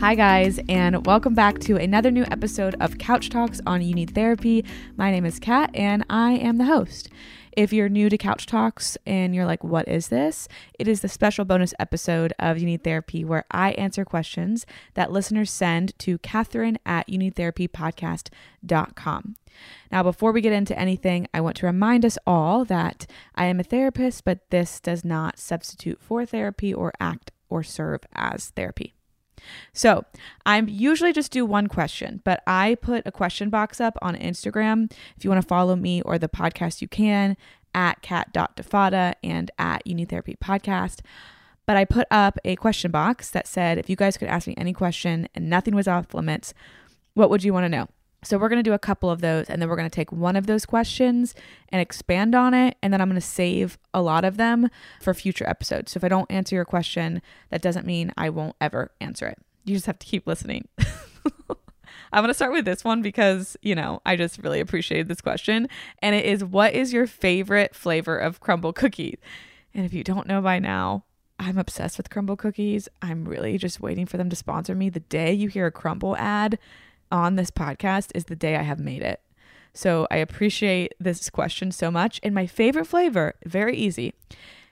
Hi, guys, and welcome back to another new episode of Couch Talks on You Need Therapy. My name is Kat, and I am the host. If you're new to Couch Talks and you're like, what is this? It is the special bonus episode of You Need Therapy where I answer questions that listeners send to Catherine at YouNeedTherapyPodcast.com. Now, before we get into anything, I want to remind us all that I am a therapist, but this does not substitute for therapy or act or serve as therapy. So I'm usually just do one question, but I put a question box up on Instagram. If you want to follow me or the podcast, you can at cat.defada and at You Need Therapy Podcast. But I put up a question box that said, if you guys could ask me any question and nothing was off limits, what would you want to know? So we're going to do a couple of those and then we're going to take one of those questions and expand on it and then I'm going to save a lot of them for future episodes. So if I don't answer your question, that doesn't mean I won't ever answer it. You just have to keep listening. I'm going to start with this one because, you know, I just really appreciated this question and it is what is your favorite flavor of Crumbl cookies? And if you don't know by now, I'm obsessed with Crumbl cookies. I'm really just waiting for them to sponsor me. The day you hear a Crumbl ad, on this podcast is the day I have made it. So I appreciate this question so much. And my favorite flavor, very easy.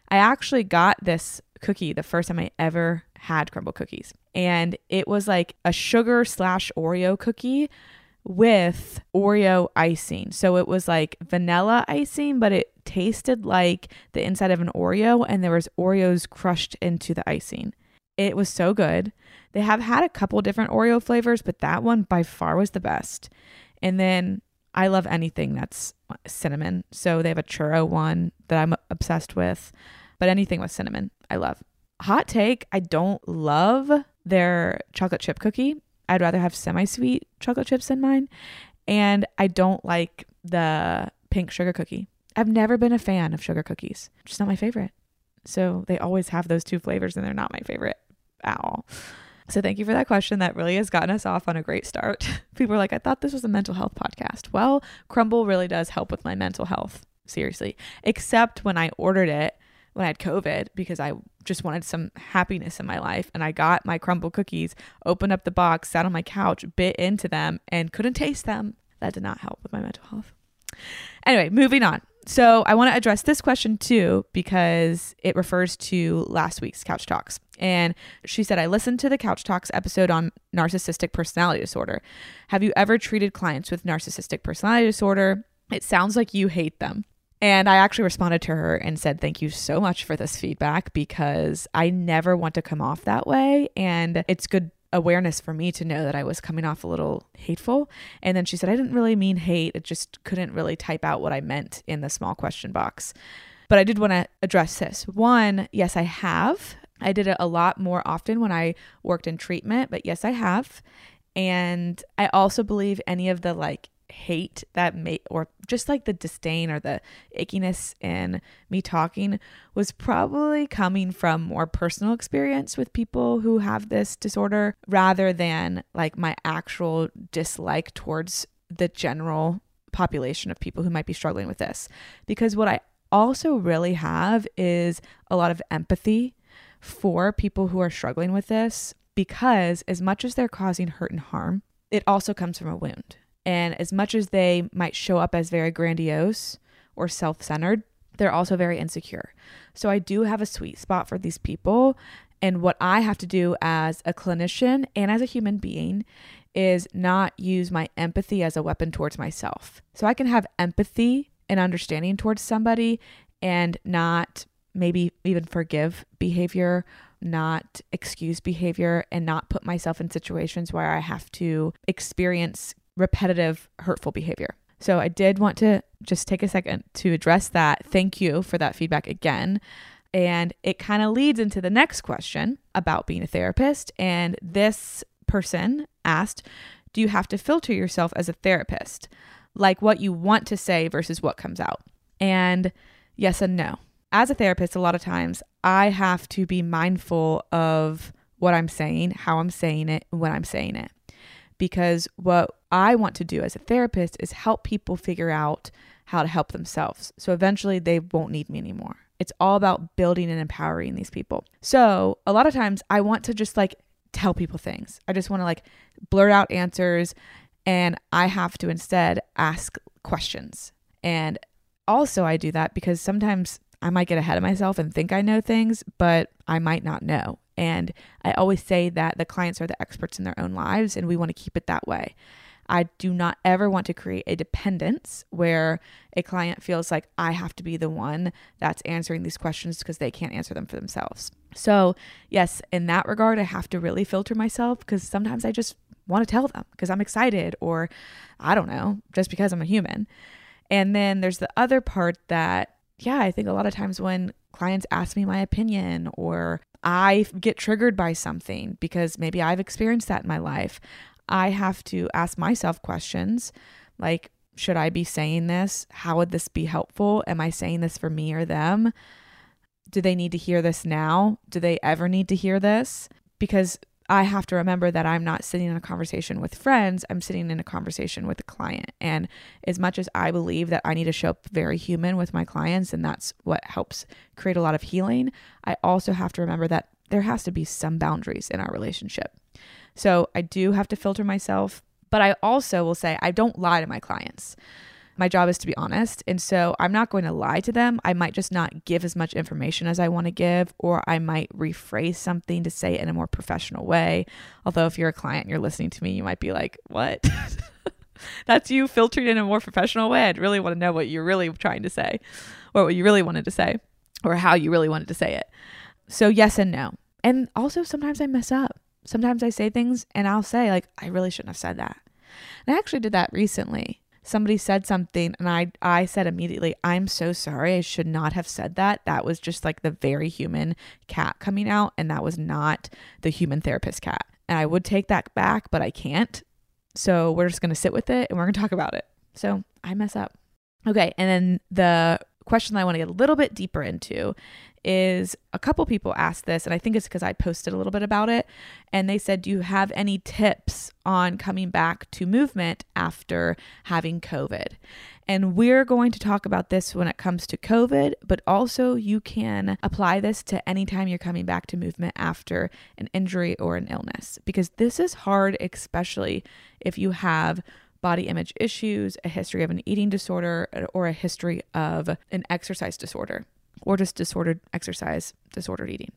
I actually got this cookie the first time I ever had Crumbl cookies. And it was like a sugar slash Oreo cookie with Oreo icing. So it was like vanilla icing, but it tasted like the inside of an Oreo and there was Oreos crushed into the icing. It was so good. They have had a couple different Oreo flavors, but that one by far was the best. And then I love anything that's cinnamon. So they have a churro one that I'm obsessed with, but anything with cinnamon, I love. Hot take, I don't love their chocolate chip cookie. I'd rather have semi sweet chocolate chips in mine. And I don't like the pink sugar cookie. I've never been a fan of sugar cookies, just not my favorite. So they always have those two flavors and they're not my favorite all. So thank you for that question. That really has gotten us off on a great start. People are like, I thought this was a mental health podcast. Well, Crumbl really does help with my mental health. Seriously. Except when I ordered it when I had COVID because I just wanted some happiness in my life. And I got my Crumbl cookies, opened up the box, sat on my couch, bit into them, and couldn't taste them. That did not help with my mental health. Anyway, moving on. So I want to address this question too because it refers to last week's Couch Talks. And she said, I listened to the Couch Talks episode on narcissistic personality disorder. Have you ever treated clients with narcissistic personality disorder? It sounds like you hate them. And I actually responded to her and said, Thank you so much for this feedback because I never want to come off that way. And it's good awareness for me to know that I was coming off a little hateful. And then she said, I didn't really mean hate. It just couldn't really type out what I meant in the small question box. But I did want to address this. One, yes, I have. I did it a lot more often when I worked in treatment, but yes, I have. And I also believe any of the like hate that may or just like the disdain or the ickiness in me talking was probably coming from more personal experience with people who have this disorder rather than like my actual dislike towards the general population of people who might be struggling with this. Because what I also really have is a lot of empathy for people who are struggling with this because as much as they're causing hurt and harm it also comes from a wound and as much as they might show up as very grandiose or self centered, they're also very insecure. So I do have a sweet spot for these people. And what I have to do as a clinician and as a human being is not use my empathy as a weapon towards myself. So I can have empathy and understanding towards somebody and not maybe even forgive behavior, not excuse behavior, and not put myself in situations where I have to experience repetitive hurtful behavior. So I did want to just take a second to address that. Thank you for that feedback again. And it kind of leads into the next question about being a therapist. And this person asked, Do you have to filter yourself as a therapist? Like what you want to say versus what comes out? And yes and no. As a therapist, a lot of times I have to be mindful of what I'm saying, how I'm saying it, when I'm saying it because what I want to do as a therapist is help people figure out how to help themselves. So eventually they won't need me anymore. It's all about building and empowering these people. So a lot of times I want to just like tell people things. I just want to like blurt out answers and I have to instead ask questions. And also I do that because sometimes I might get ahead of myself and think I know things, but I might not know. And I always say that the clients are the experts in their own lives, and we want to keep it that way. I do not ever want to create a dependence where a client feels like I have to be the one that's answering these questions because they can't answer them for themselves. So, yes, in that regard, I have to really filter myself because sometimes I just want to tell them because I'm excited or I don't know, just because I'm a human. And then there's the other part that, yeah, I think a lot of times when clients ask me my opinion or I get triggered by something because maybe I've experienced that in my life, I have to ask myself questions like, should I be saying this? How would this be helpful? Am I saying this for me or them? Do they need to hear this now? Do they ever need to hear this? Because I have to remember that I'm not sitting in a conversation with friends, I'm sitting in a conversation with a client. And as much as I believe that I need to show up very human with my clients, and that's what helps create a lot of healing, I also have to remember that there has to be some boundaries in our relationship. So I do have to filter myself, but I also will say I don't lie to my clients. My job is to be honest. And so I'm not going to lie to them. I might just not give as much information as I want to give, or I might rephrase something to say it in a more professional way. Although, if you're a client and you're listening to me, you might be like, what? That's you filtered in a more professional way. I'd really want to know what you're really trying to say, or what you really wanted to say, or how you really wanted to say it. So, yes and no. And also, sometimes I mess up. Sometimes I say things and I'll say, like, I really shouldn't have said that. And I actually did that recently somebody said something and I I said immediately, "I'm so sorry. I should not have said that." That was just like the very human Kat coming out and that was not the human therapist Kat. And I would take that back, but I can't. So we're just going to sit with it and we're going to talk about it. So, I mess up. Okay, and then the question that I want to get a little bit deeper into is a couple people asked this, and I think it's because I posted a little bit about it. And they said, Do you have any tips on coming back to movement after having COVID? And we're going to talk about this when it comes to COVID, but also you can apply this to any time you're coming back to movement after an injury or an illness, because this is hard, especially if you have body image issues, a history of an eating disorder, or a history of an exercise disorder or just disordered exercise, disordered eating.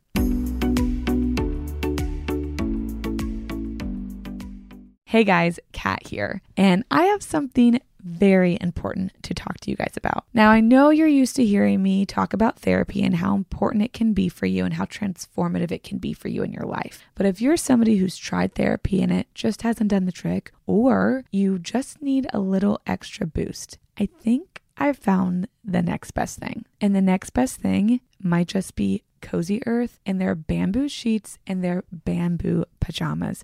Hey guys, Kat here, and I have something very important to talk to you guys about. Now, I know you're used to hearing me talk about therapy and how important it can be for you and how transformative it can be for you in your life. But if you're somebody who's tried therapy and it just hasn't done the trick, or you just need a little extra boost, I think I've found the next best thing. And the next best thing might just be Cozy Earth and their bamboo sheets and their bamboo pajamas.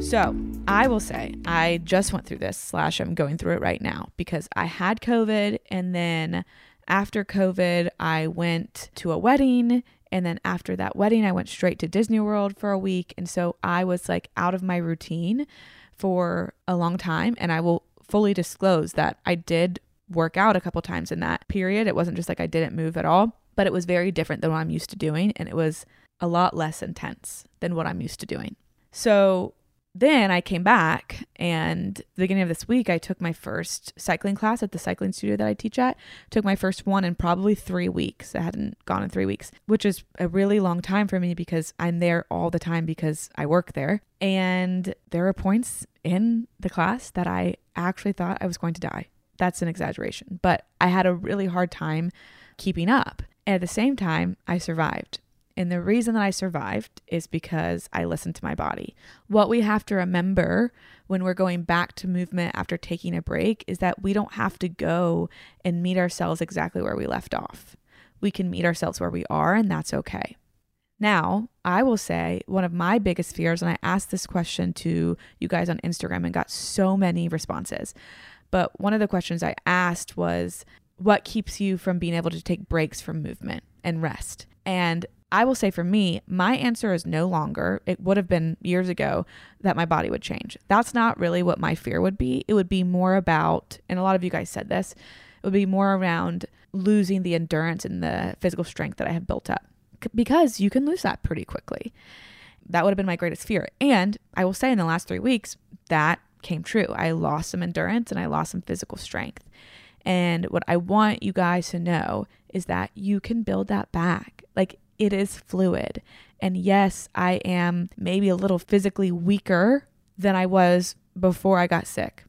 So, I will say, I just went through this, slash, I'm going through it right now because I had COVID. And then after COVID, I went to a wedding. And then after that wedding, I went straight to Disney World for a week. And so I was like out of my routine for a long time. And I will fully disclose that I did work out a couple times in that period. It wasn't just like I didn't move at all, but it was very different than what I'm used to doing. And it was a lot less intense than what I'm used to doing. So then I came back and the beginning of this week I took my first cycling class at the cycling studio that I teach at. Took my first one in probably 3 weeks. I hadn't gone in 3 weeks, which is a really long time for me because I'm there all the time because I work there. And there are points in the class that I actually thought I was going to die. That's an exaggeration, but I had a really hard time keeping up. And at the same time, I survived. And the reason that I survived is because I listened to my body. What we have to remember when we're going back to movement after taking a break is that we don't have to go and meet ourselves exactly where we left off. We can meet ourselves where we are, and that's okay. Now, I will say one of my biggest fears, and I asked this question to you guys on Instagram and got so many responses. But one of the questions I asked was, What keeps you from being able to take breaks from movement and rest? And I will say for me, my answer is no longer, it would have been years ago, that my body would change. That's not really what my fear would be. It would be more about, and a lot of you guys said this, it would be more around losing the endurance and the physical strength that I have built up because you can lose that pretty quickly. That would have been my greatest fear. And I will say in the last three weeks, that came true. I lost some endurance and I lost some physical strength. And what I want you guys to know is that you can build that back. Like it is fluid. And yes, I am maybe a little physically weaker than I was before I got sick.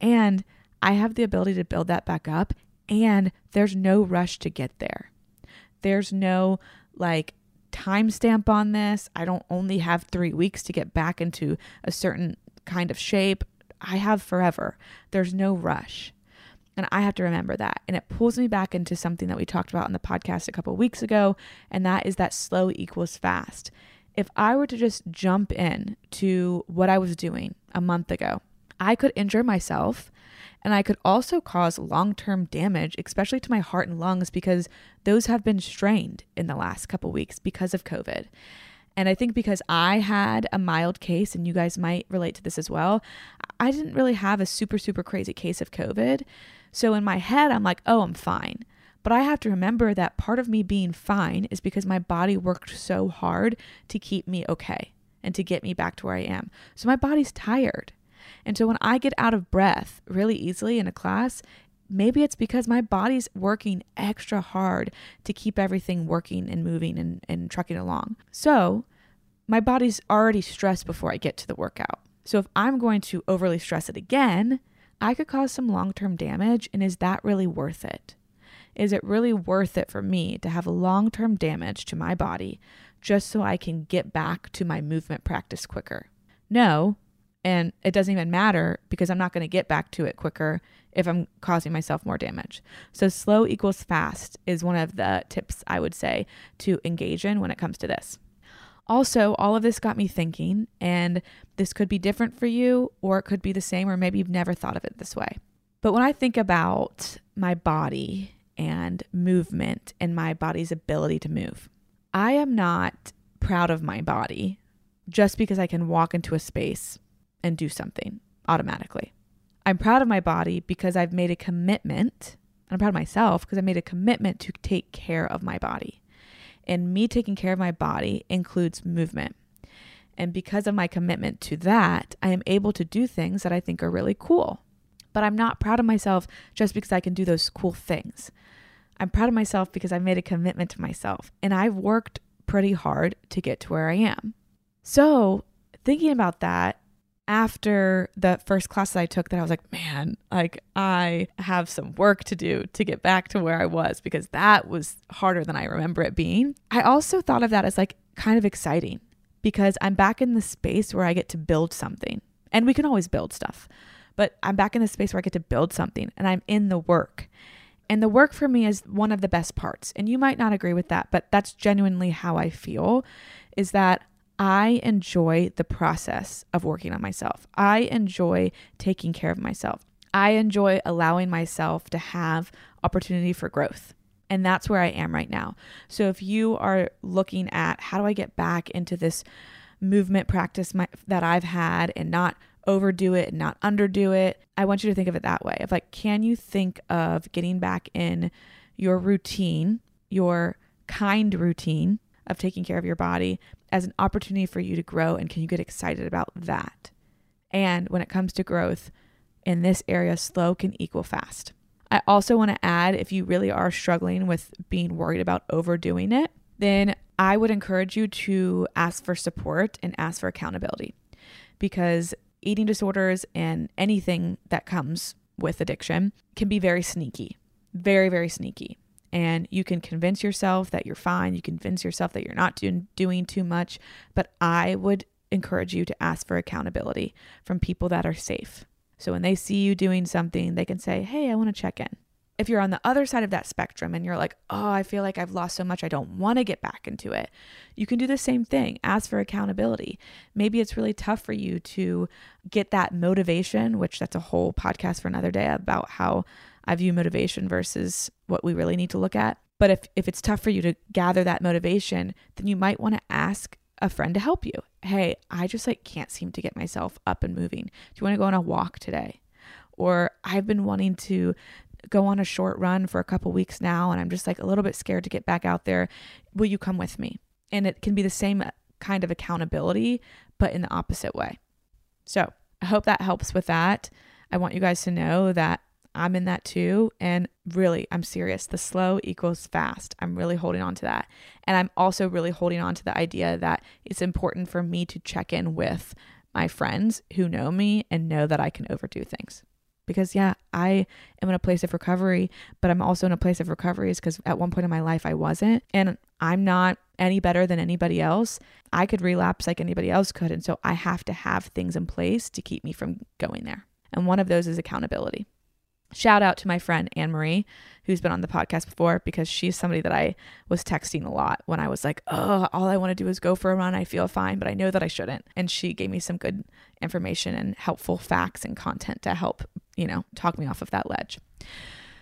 And I have the ability to build that back up. And there's no rush to get there. There's no like timestamp on this. I don't only have three weeks to get back into a certain kind of shape. I have forever. There's no rush. And I have to remember that. And it pulls me back into something that we talked about in the podcast a couple weeks ago, and that is that slow equals fast. If I were to just jump in to what I was doing a month ago, I could injure myself and I could also cause long term damage, especially to my heart and lungs, because those have been strained in the last couple weeks because of COVID. And I think because I had a mild case, and you guys might relate to this as well, I didn't really have a super, super crazy case of COVID. So in my head, I'm like, oh, I'm fine. But I have to remember that part of me being fine is because my body worked so hard to keep me okay and to get me back to where I am. So my body's tired. And so when I get out of breath really easily in a class, maybe it's because my body's working extra hard to keep everything working and moving and, and trucking along. So my body's already stressed before I get to the workout. So if I'm going to overly stress it again, I could cause some long term damage. And is that really worth it? Is it really worth it for me to have long term damage to my body just so I can get back to my movement practice quicker? No, and it doesn't even matter because I'm not going to get back to it quicker if I'm causing myself more damage. So, slow equals fast is one of the tips I would say to engage in when it comes to this. Also, all of this got me thinking, and this could be different for you, or it could be the same, or maybe you've never thought of it this way. But when I think about my body and movement and my body's ability to move, I am not proud of my body just because I can walk into a space and do something automatically. I'm proud of my body because I've made a commitment. and I'm proud of myself because I made a commitment to take care of my body. And me taking care of my body includes movement. And because of my commitment to that, I am able to do things that I think are really cool. But I'm not proud of myself just because I can do those cool things. I'm proud of myself because I made a commitment to myself and I've worked pretty hard to get to where I am. So, thinking about that, after the first class that I took that I was like, man, like I have some work to do to get back to where I was because that was harder than I remember it being. I also thought of that as like kind of exciting because I'm back in the space where I get to build something. And we can always build stuff, but I'm back in the space where I get to build something and I'm in the work. And the work for me is one of the best parts. And you might not agree with that, but that's genuinely how I feel is that I enjoy the process of working on myself. I enjoy taking care of myself. I enjoy allowing myself to have opportunity for growth. And that's where I am right now. So if you are looking at how do I get back into this movement practice my, that I've had and not overdo it and not underdo it, I want you to think of it that way. Of like, can you think of getting back in your routine, your kind routine of taking care of your body as an opportunity for you to grow and can you get excited about that? And when it comes to growth in this area, slow can equal fast. I also want to add if you really are struggling with being worried about overdoing it, then I would encourage you to ask for support and ask for accountability because eating disorders and anything that comes with addiction can be very sneaky, very, very sneaky and you can convince yourself that you're fine. You convince yourself that you're not do- doing too much. But I would encourage you to ask for accountability from people that are safe. So when they see you doing something, they can say, Hey, I want to check in. If you're on the other side of that spectrum and you're like, Oh, I feel like I've lost so much, I don't want to get back into it, you can do the same thing. Ask for accountability. Maybe it's really tough for you to get that motivation, which that's a whole podcast for another day about how I view motivation versus what we really need to look at. But if, if it's tough for you to gather that motivation, then you might want to ask a friend to help you. Hey, I just like can't seem to get myself up and moving. Do you want to go on a walk today? Or I've been wanting to go on a short run for a couple weeks now and I'm just like a little bit scared to get back out there. Will you come with me? And it can be the same uh, kind of accountability, but in the opposite way. So I hope that helps with that. I want you guys to know that I'm in that too. And really, I'm serious. The slow equals fast. I'm really holding on to that. And I'm also really holding on to the idea that it's important for me to check in with my friends who know me and know that I can overdo things. Because, yeah, I am in a place of recovery, but I'm also in a place of recovery is because at one point in my life I wasn't. And I'm not any better than anybody else. I could relapse like anybody else could. And so I have to have things in place to keep me from going there. And one of those is accountability. Shout out to my friend Anne Marie, who's been on the podcast before, because she's somebody that I was texting a lot when I was like, oh, all I want to do is go for a run. I feel fine, but I know that I shouldn't. And she gave me some good information and helpful facts and content to help, you know, talk me off of that ledge.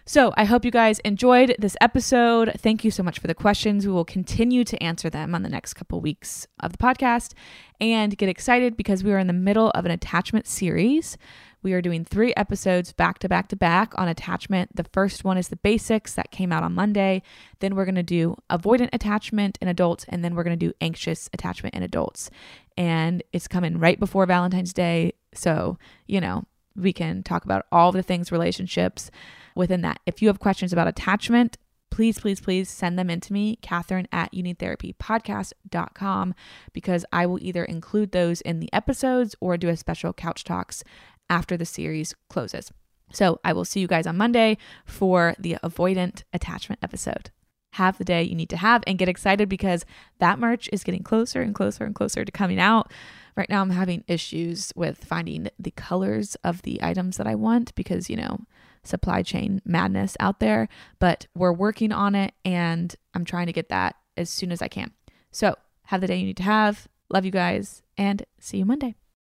So I hope you guys enjoyed this episode. Thank you so much for the questions. We will continue to answer them on the next couple weeks of the podcast and get excited because we are in the middle of an attachment series. We are doing three episodes back to back to back on attachment. The first one is the basics that came out on Monday. Then we're going to do avoidant attachment in adults, and then we're going to do anxious attachment in adults. And it's coming right before Valentine's Day. So, you know, we can talk about all the things relationships within that. If you have questions about attachment, please, please, please send them in to me, Catherine at youneedtherapypodcast.com, because I will either include those in the episodes or do a special couch talks after the series closes. So I will see you guys on Monday for the avoidant attachment episode. Have the day you need to have and get excited because that merch is getting closer and closer and closer to coming out. Right now, I'm having issues with finding the colors of the items that I want because, you know, supply chain madness out there, but we're working on it and I'm trying to get that as soon as I can. So, have the day you need to have. Love you guys and see you Monday.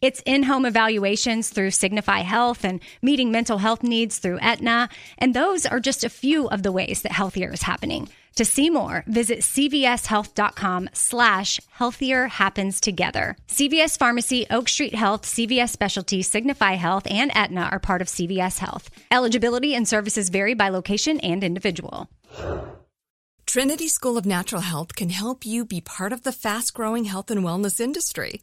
It's in home evaluations through Signify Health and meeting mental health needs through Aetna. And those are just a few of the ways that healthier is happening. To see more, visit cvshealth.com slash healthier happens together. CVS Pharmacy, Oak Street Health, CVS Specialty, Signify Health, and Aetna are part of CVS Health. Eligibility and services vary by location and individual. Trinity School of Natural Health can help you be part of the fast-growing health and wellness industry.